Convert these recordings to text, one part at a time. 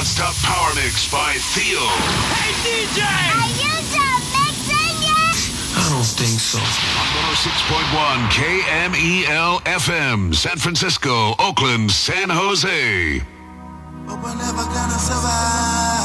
non-stop power mix by Theo. Hey DJ! Are you done mixing yet? I don't think so. On 106.1 KMEL FM, San Francisco, Oakland, San Jose. But we're never gonna survive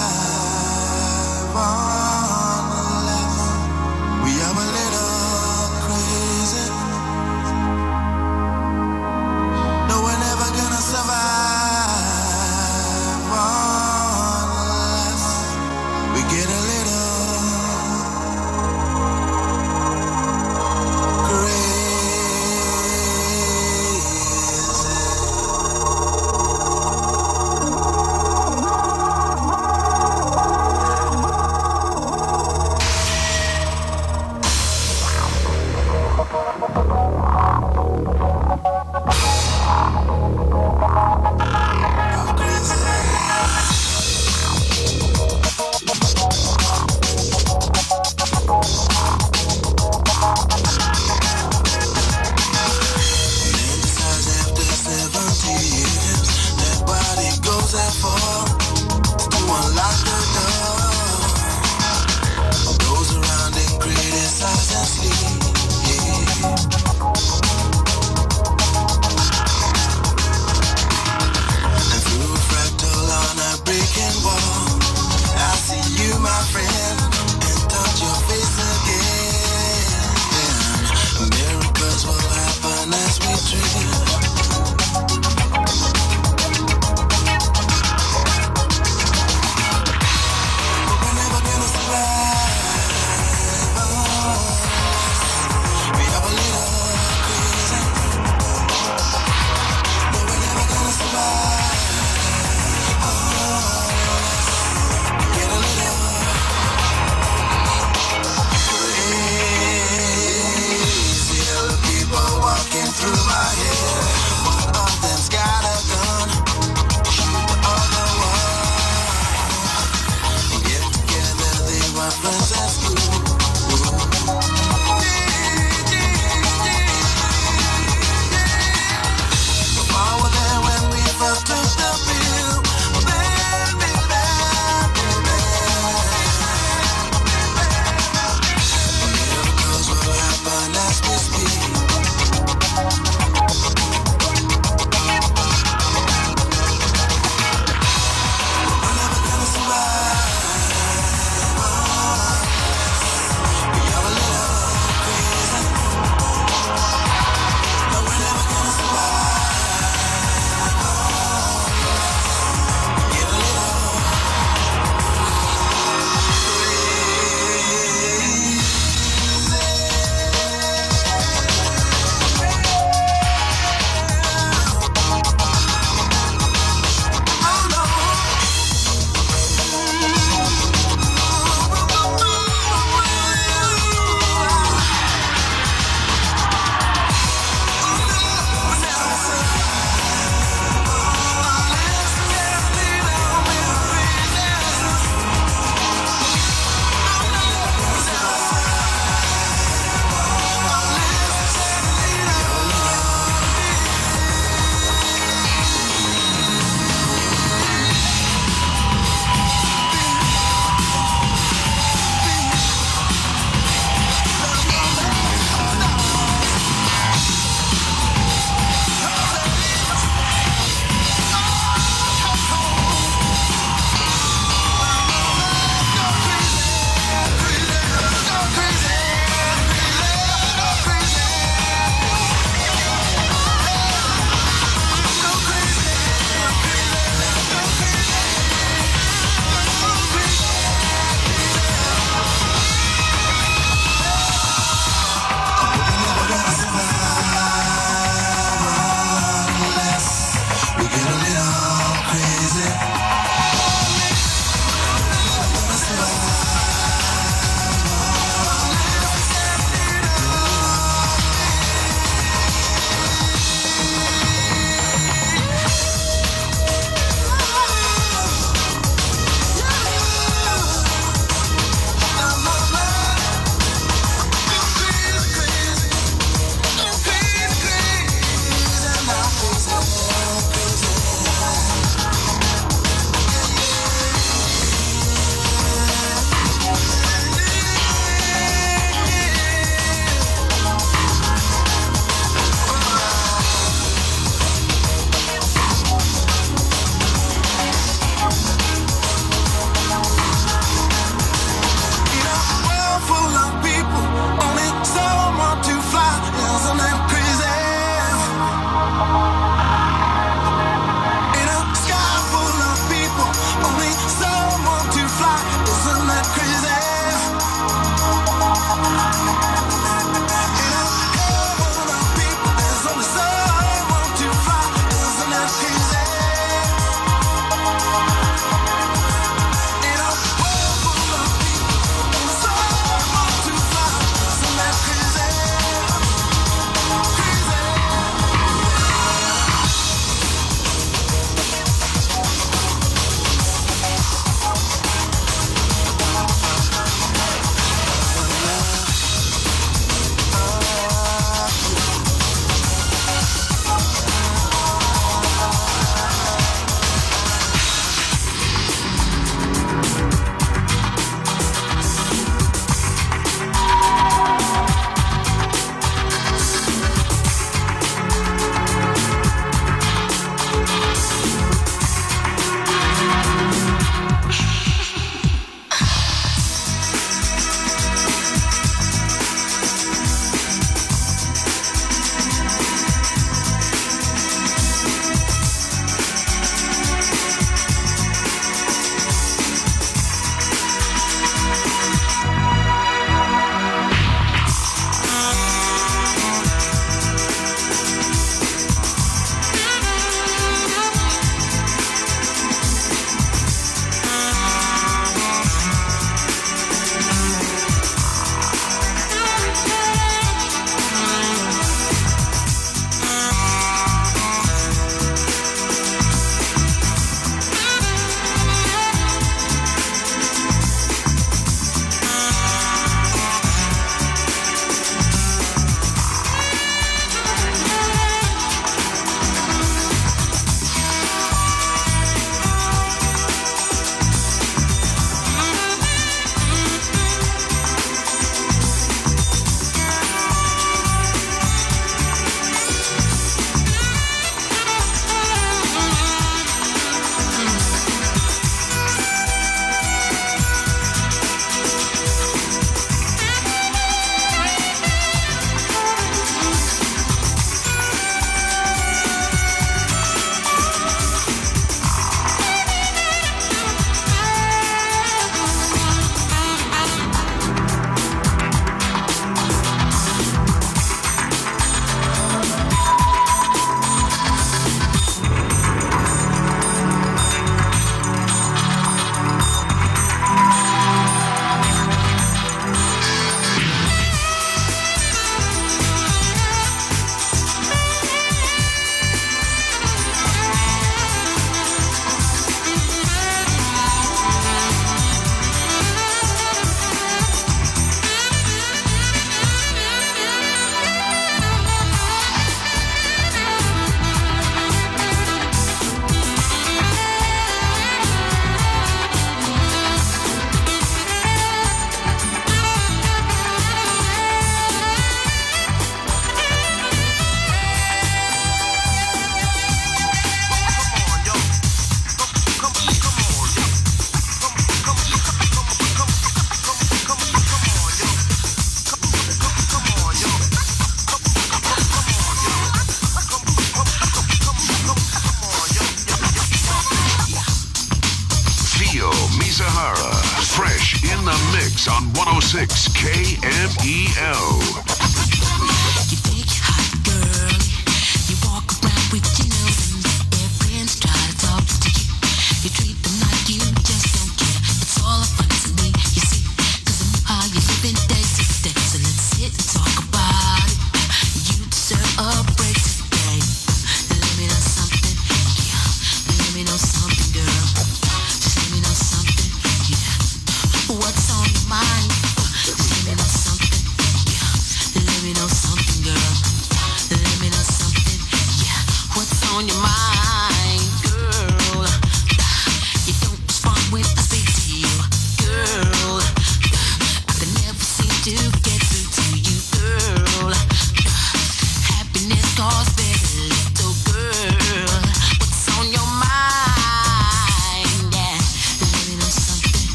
6KMEL.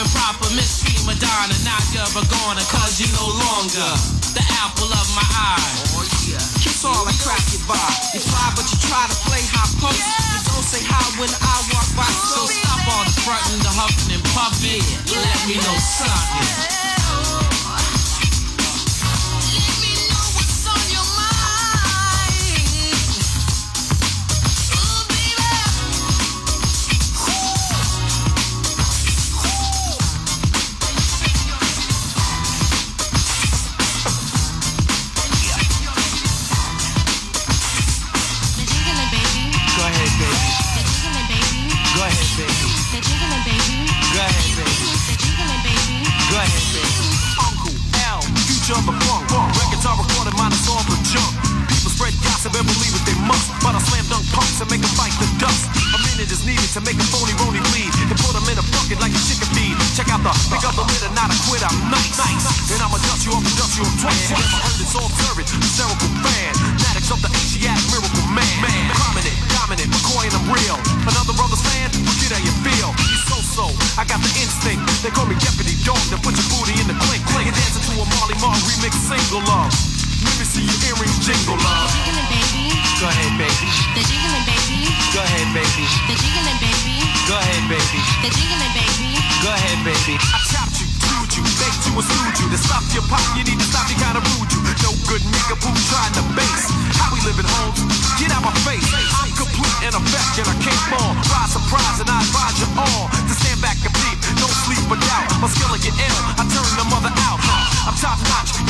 and proper, mistreat Madonna, not your begona, cause you no longer the apple of my eye. Oh, yeah. Kiss all and crack your bar. You fly, but you try to play high post. You don't say hi when I walk by, so stop all the frontin', the huffin' and puffin'. Let me know something. jingle up. Let me see your earrings jingle up. Jiggling, baby. Go ahead, baby. The jiggling, baby. Go ahead, baby. The jiggling, baby. Go ahead, baby. The jiggling, baby. Go ahead, baby. I chopped you, chewed you, baked you, and stewed you. To stop your pop, you need to stop your kind of rude you. No good nigga who trying to base. How we living homes? Get out my face. I'm complete and effect, and I can't fall. Rise surprise, and I advise you all to stand back and peep. no sleep or doubt. My skill get ill. I turn the mother out. I'm top notch.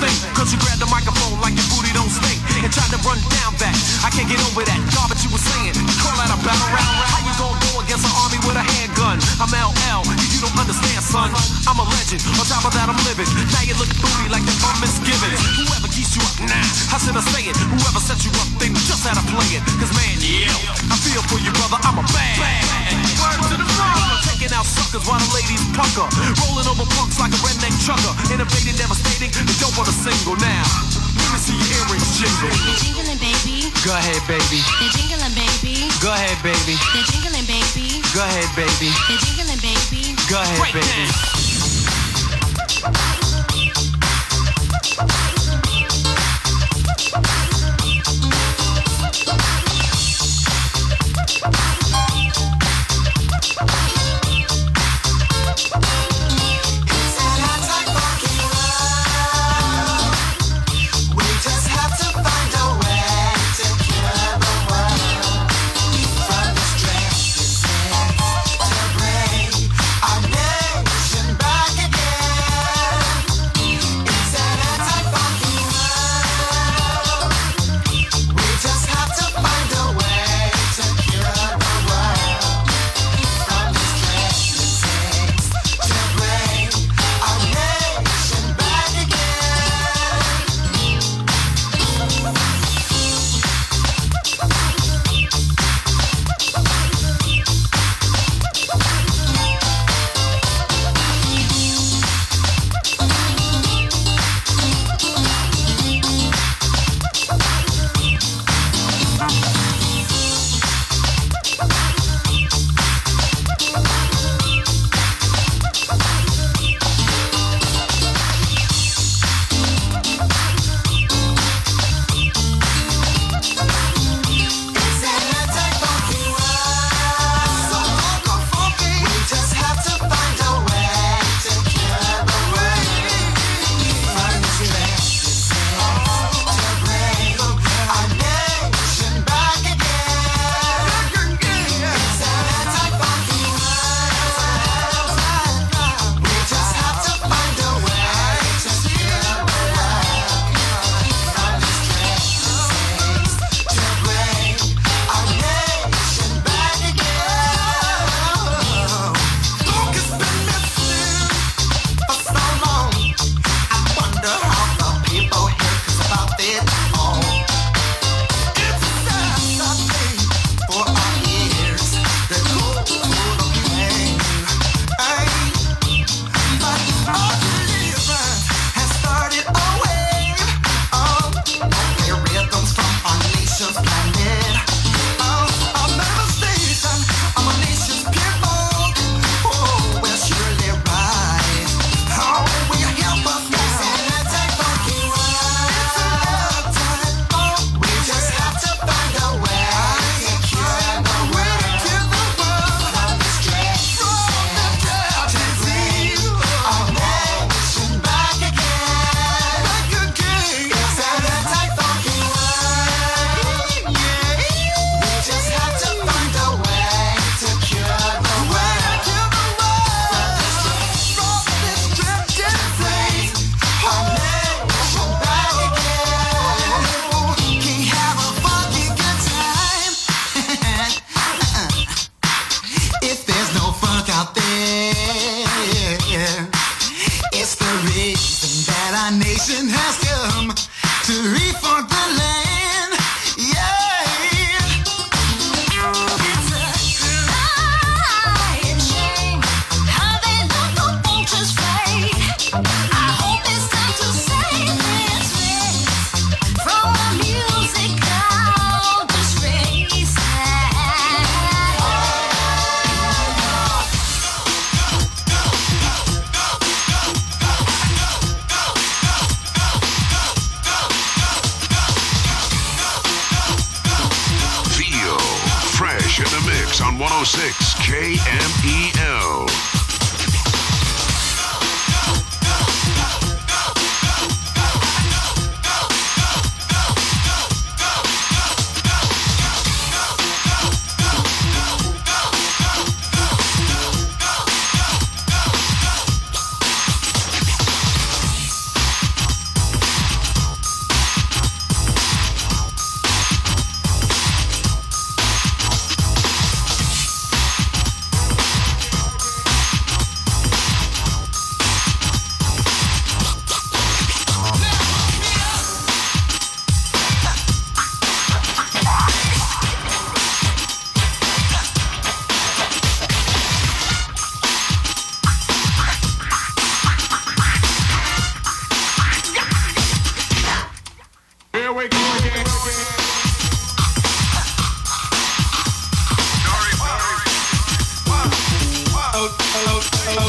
thing. Cause you grabbed the microphone like your booty don't stink. And tried to run down that. I can't get over that garbage you were saying. Call out a battle round. How you gonna go against an army with a handgun? I'm LL, you don't understand, son. I'm a legend. On top of that, I'm living. Now you look booty like the bum misgivings. Whoever keeps you up, nah, I said I say it? Whoever set you up, they just had to play it. Cause man, yeah, I feel for you, brother. I'm a Rolling over punks like a redneck. Innovating, devastating, a single now. Let me see your earrings jingle. They're jingling, baby. Go ahead, baby. They're jingling, baby. Go ahead, baby. They're jingling, baby. Go ahead, baby. They're jingling, baby. Go ahead, baby. Go ahead, baby.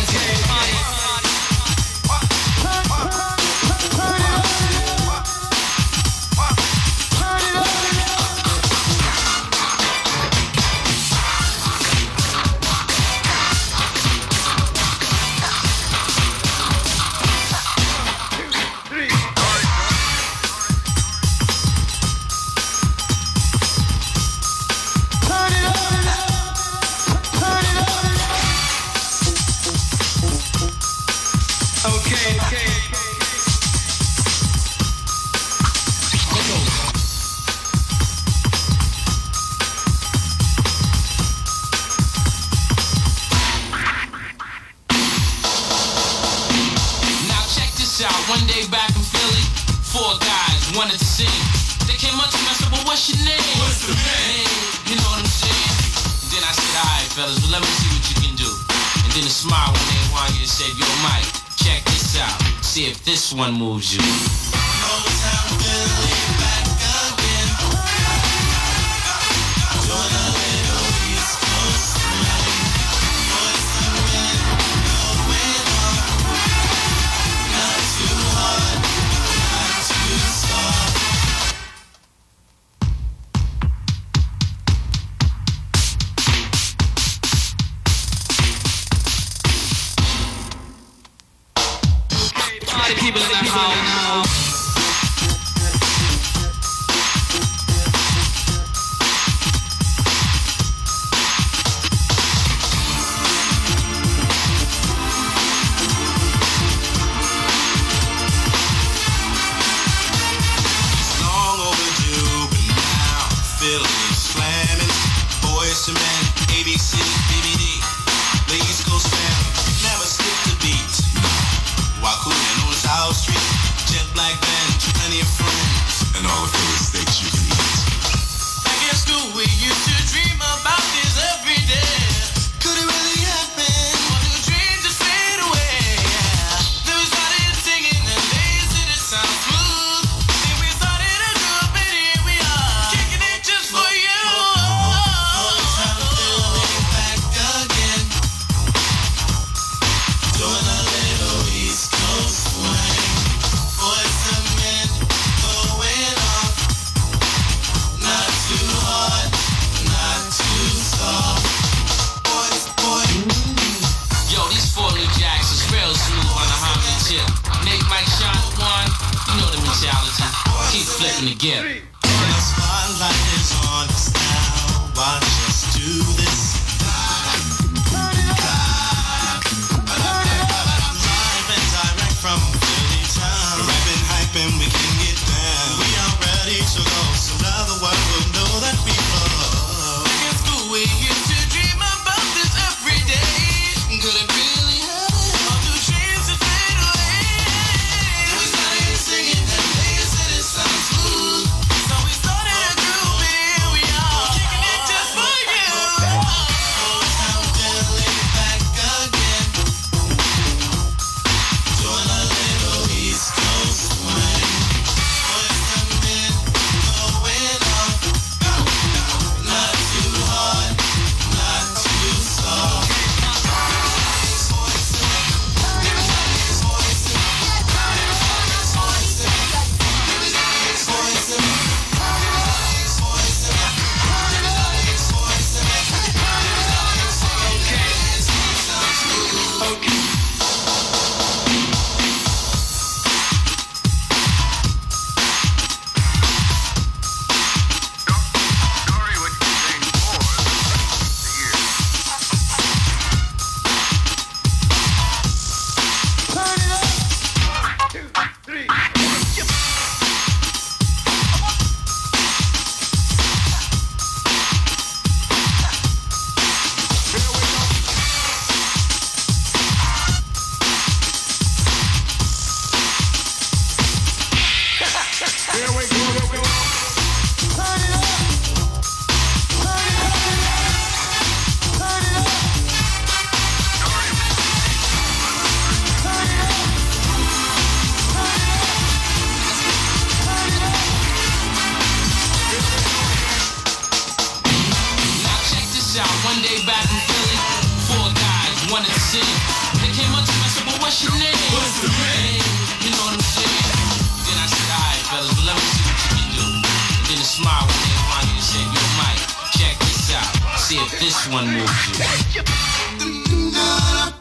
Okay, see if this one moves you.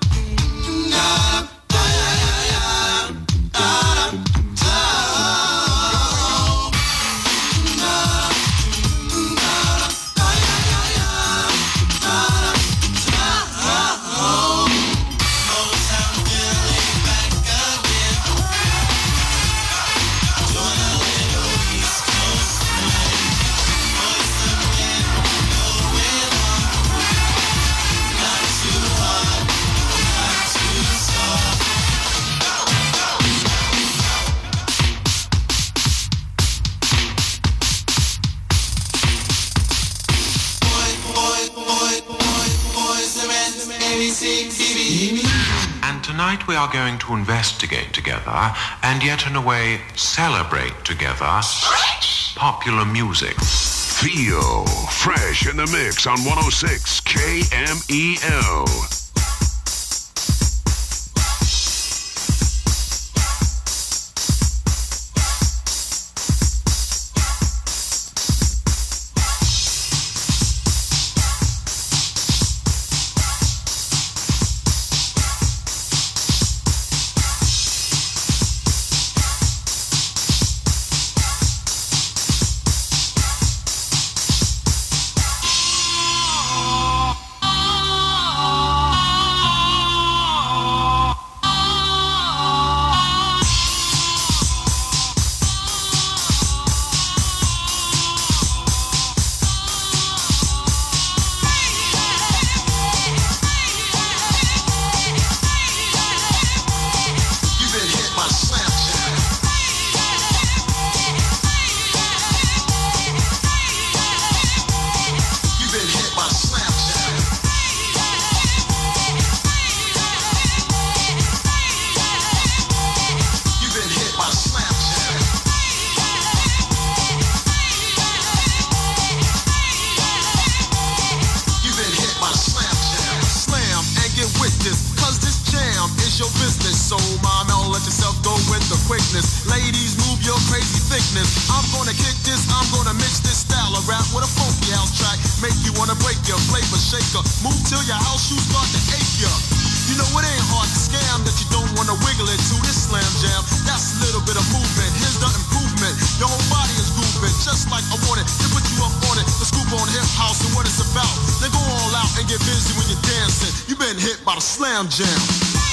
going to investigate together and yet in a way celebrate together popular music. Theo, fresh in the mix on 106 KMEL. about a slam jam.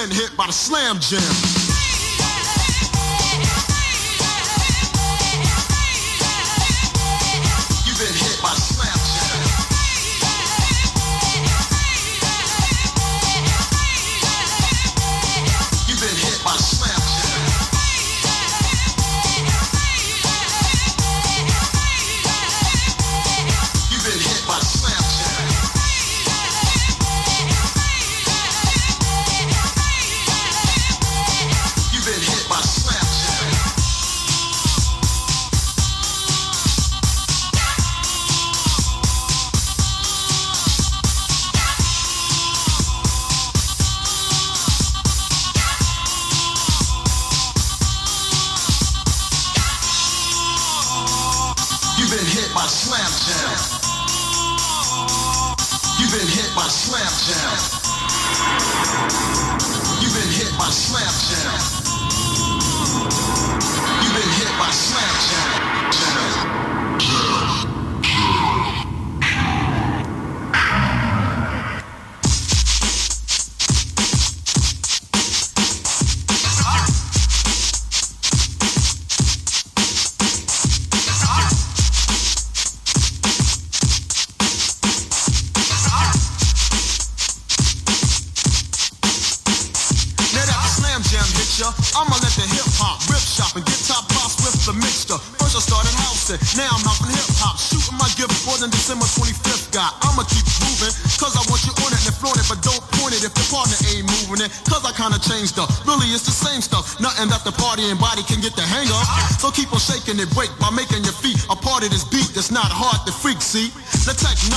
been hit by the slam jam. Cause I kinda changed. Really, it's the same stuff. Nothing that the party and body can get the hang of. So keep on shaking it, break by making your feet a part of this beat that's not hard to freak, see? The Tech 9,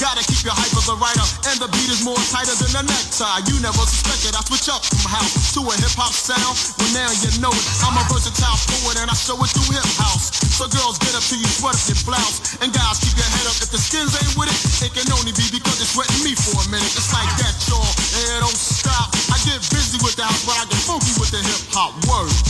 gotta keep your hype as a writer, and the beat is more tighter than a necktie. You never suspected I switch up from house to a hip hop sound. Well, now you know it. I'm a versatile poet and I show it through hip house. So girls get up to you, sweat up your blouse, and guys keep your head up. If the skins ain't with it, it can only be because it's sweating me for a minute. It's like that, y'all. It don't stop. I get funky with the hip hop word.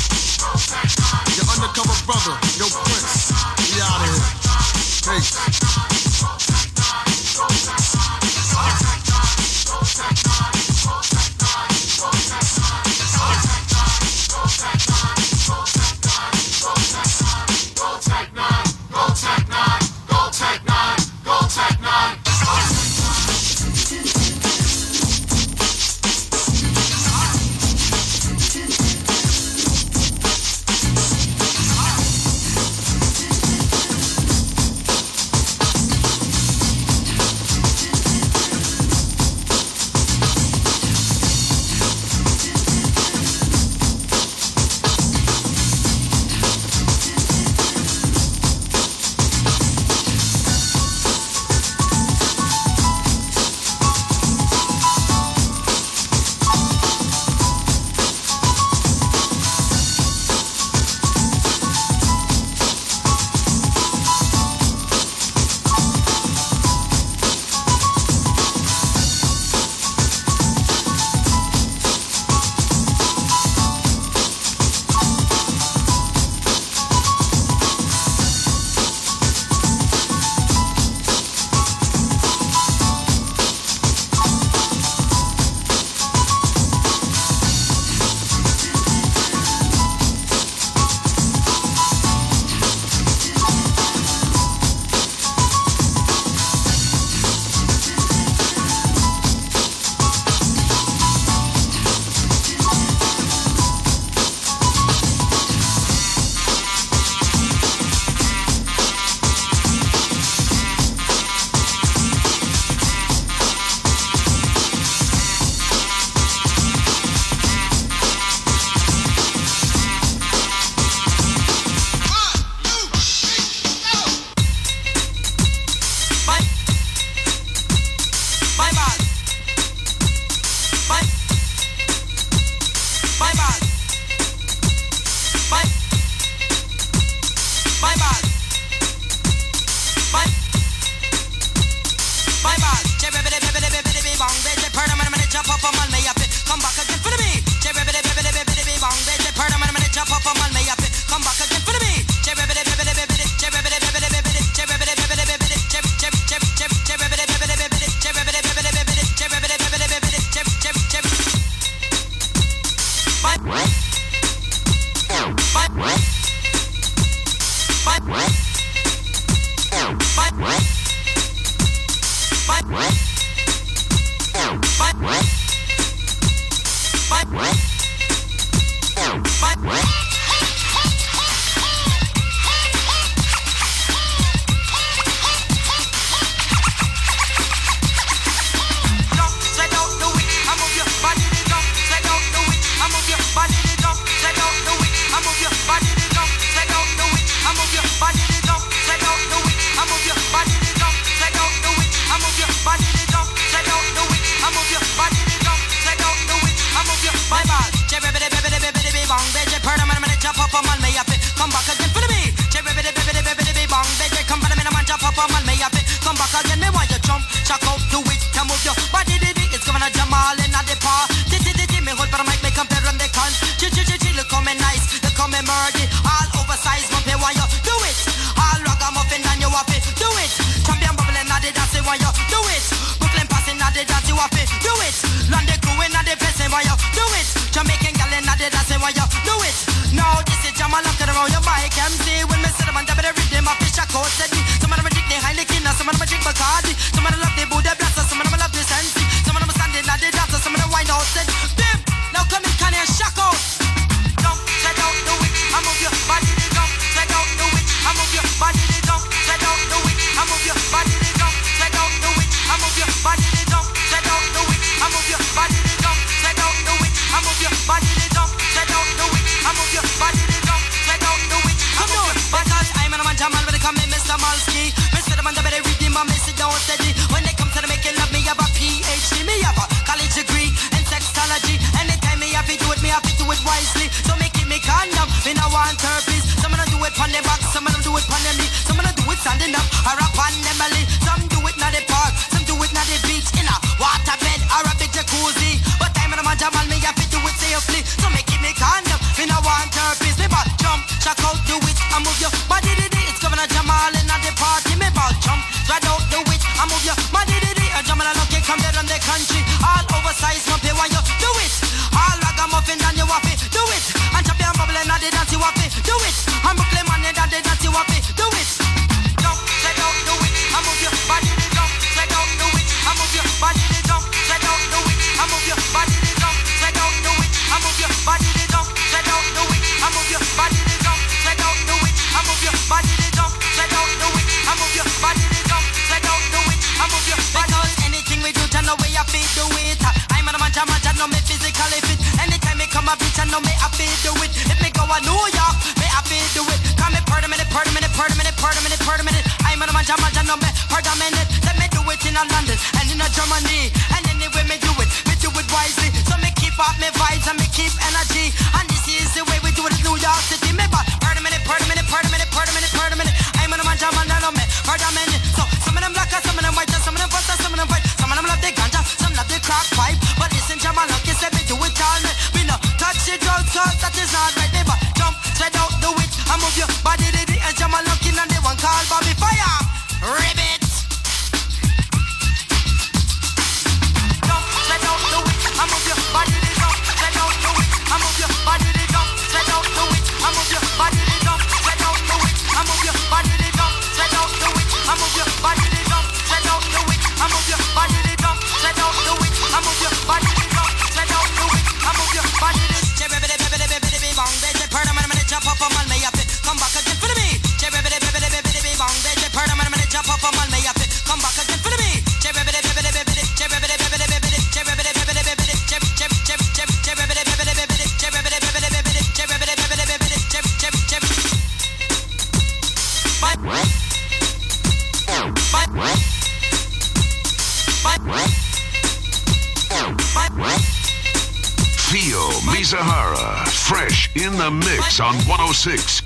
six.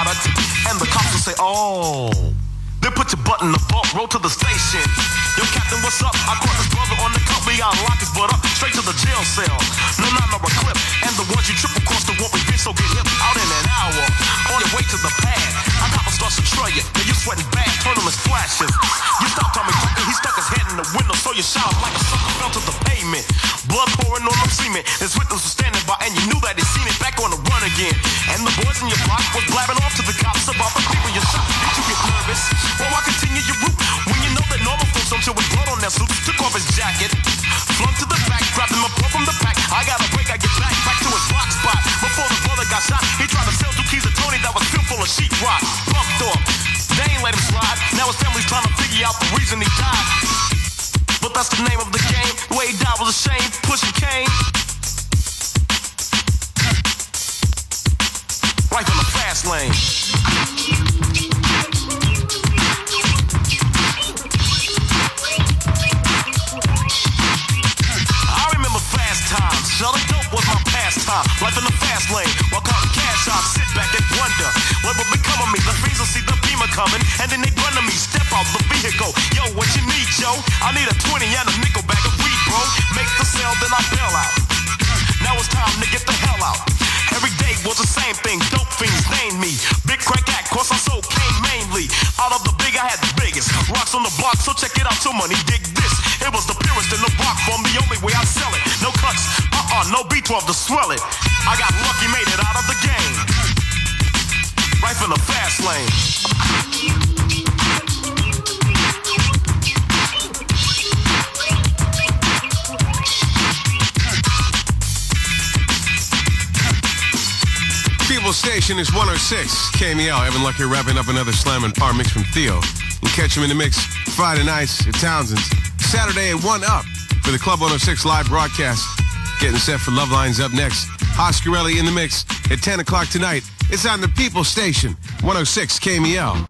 product. And the cops will say, oh. Then put your butt in the bump, roll to the station. Yo, Captain, what's up? I caught this brother on the cup. We got lock his butt up straight to the jail cell. No, not no, a clip. And the ones you triple cross the won't revenge, so get hip out in an hour. On your way to the pad. I got my starts to try you. Now you sweating bad, tournaments flashes. You stop on me, he stuck his head in the window, so you shot like a sucker fell to the pavement. Blood pouring on the cement. His witness was standing by, and you knew that it's and the boys in your block was blabbing off to the guy lane. I remember fast times. Selling dope was my pastime. Life in the fast lane. While counting cash, I sit back and wonder what will become of me. The will see the beamer coming, and then they run to me. Step out the vehicle. Yo, what you need, Joe? I need a 20 and a nickel bag of weed, bro. Make the sale, then I bail out. Now it's time to get the hell out. Every day was same thing. Dope fiends name me. Big crack act, cause I sold cane mainly. Out of the big, I had the biggest. Rocks on the block, so check it out to money. Dig this. It was the purest in the rock form, the only way I sell it. No cuts, uh-uh, no B12 to swell it. I got lucky, made it out of the game. Right from the fast lane. People Station is 106 KMEL. Evan Lucky wrapping up another Slam and Powermix from Theo. Can catch him in the mix Friday nights at Townsend's. Saturday at 1 Up for the Club 106 live broadcast. Getting set for Love Lines up next. Oscarelli in the mix at 10 o'clock tonight. It's on the People Station, 106 KMEL.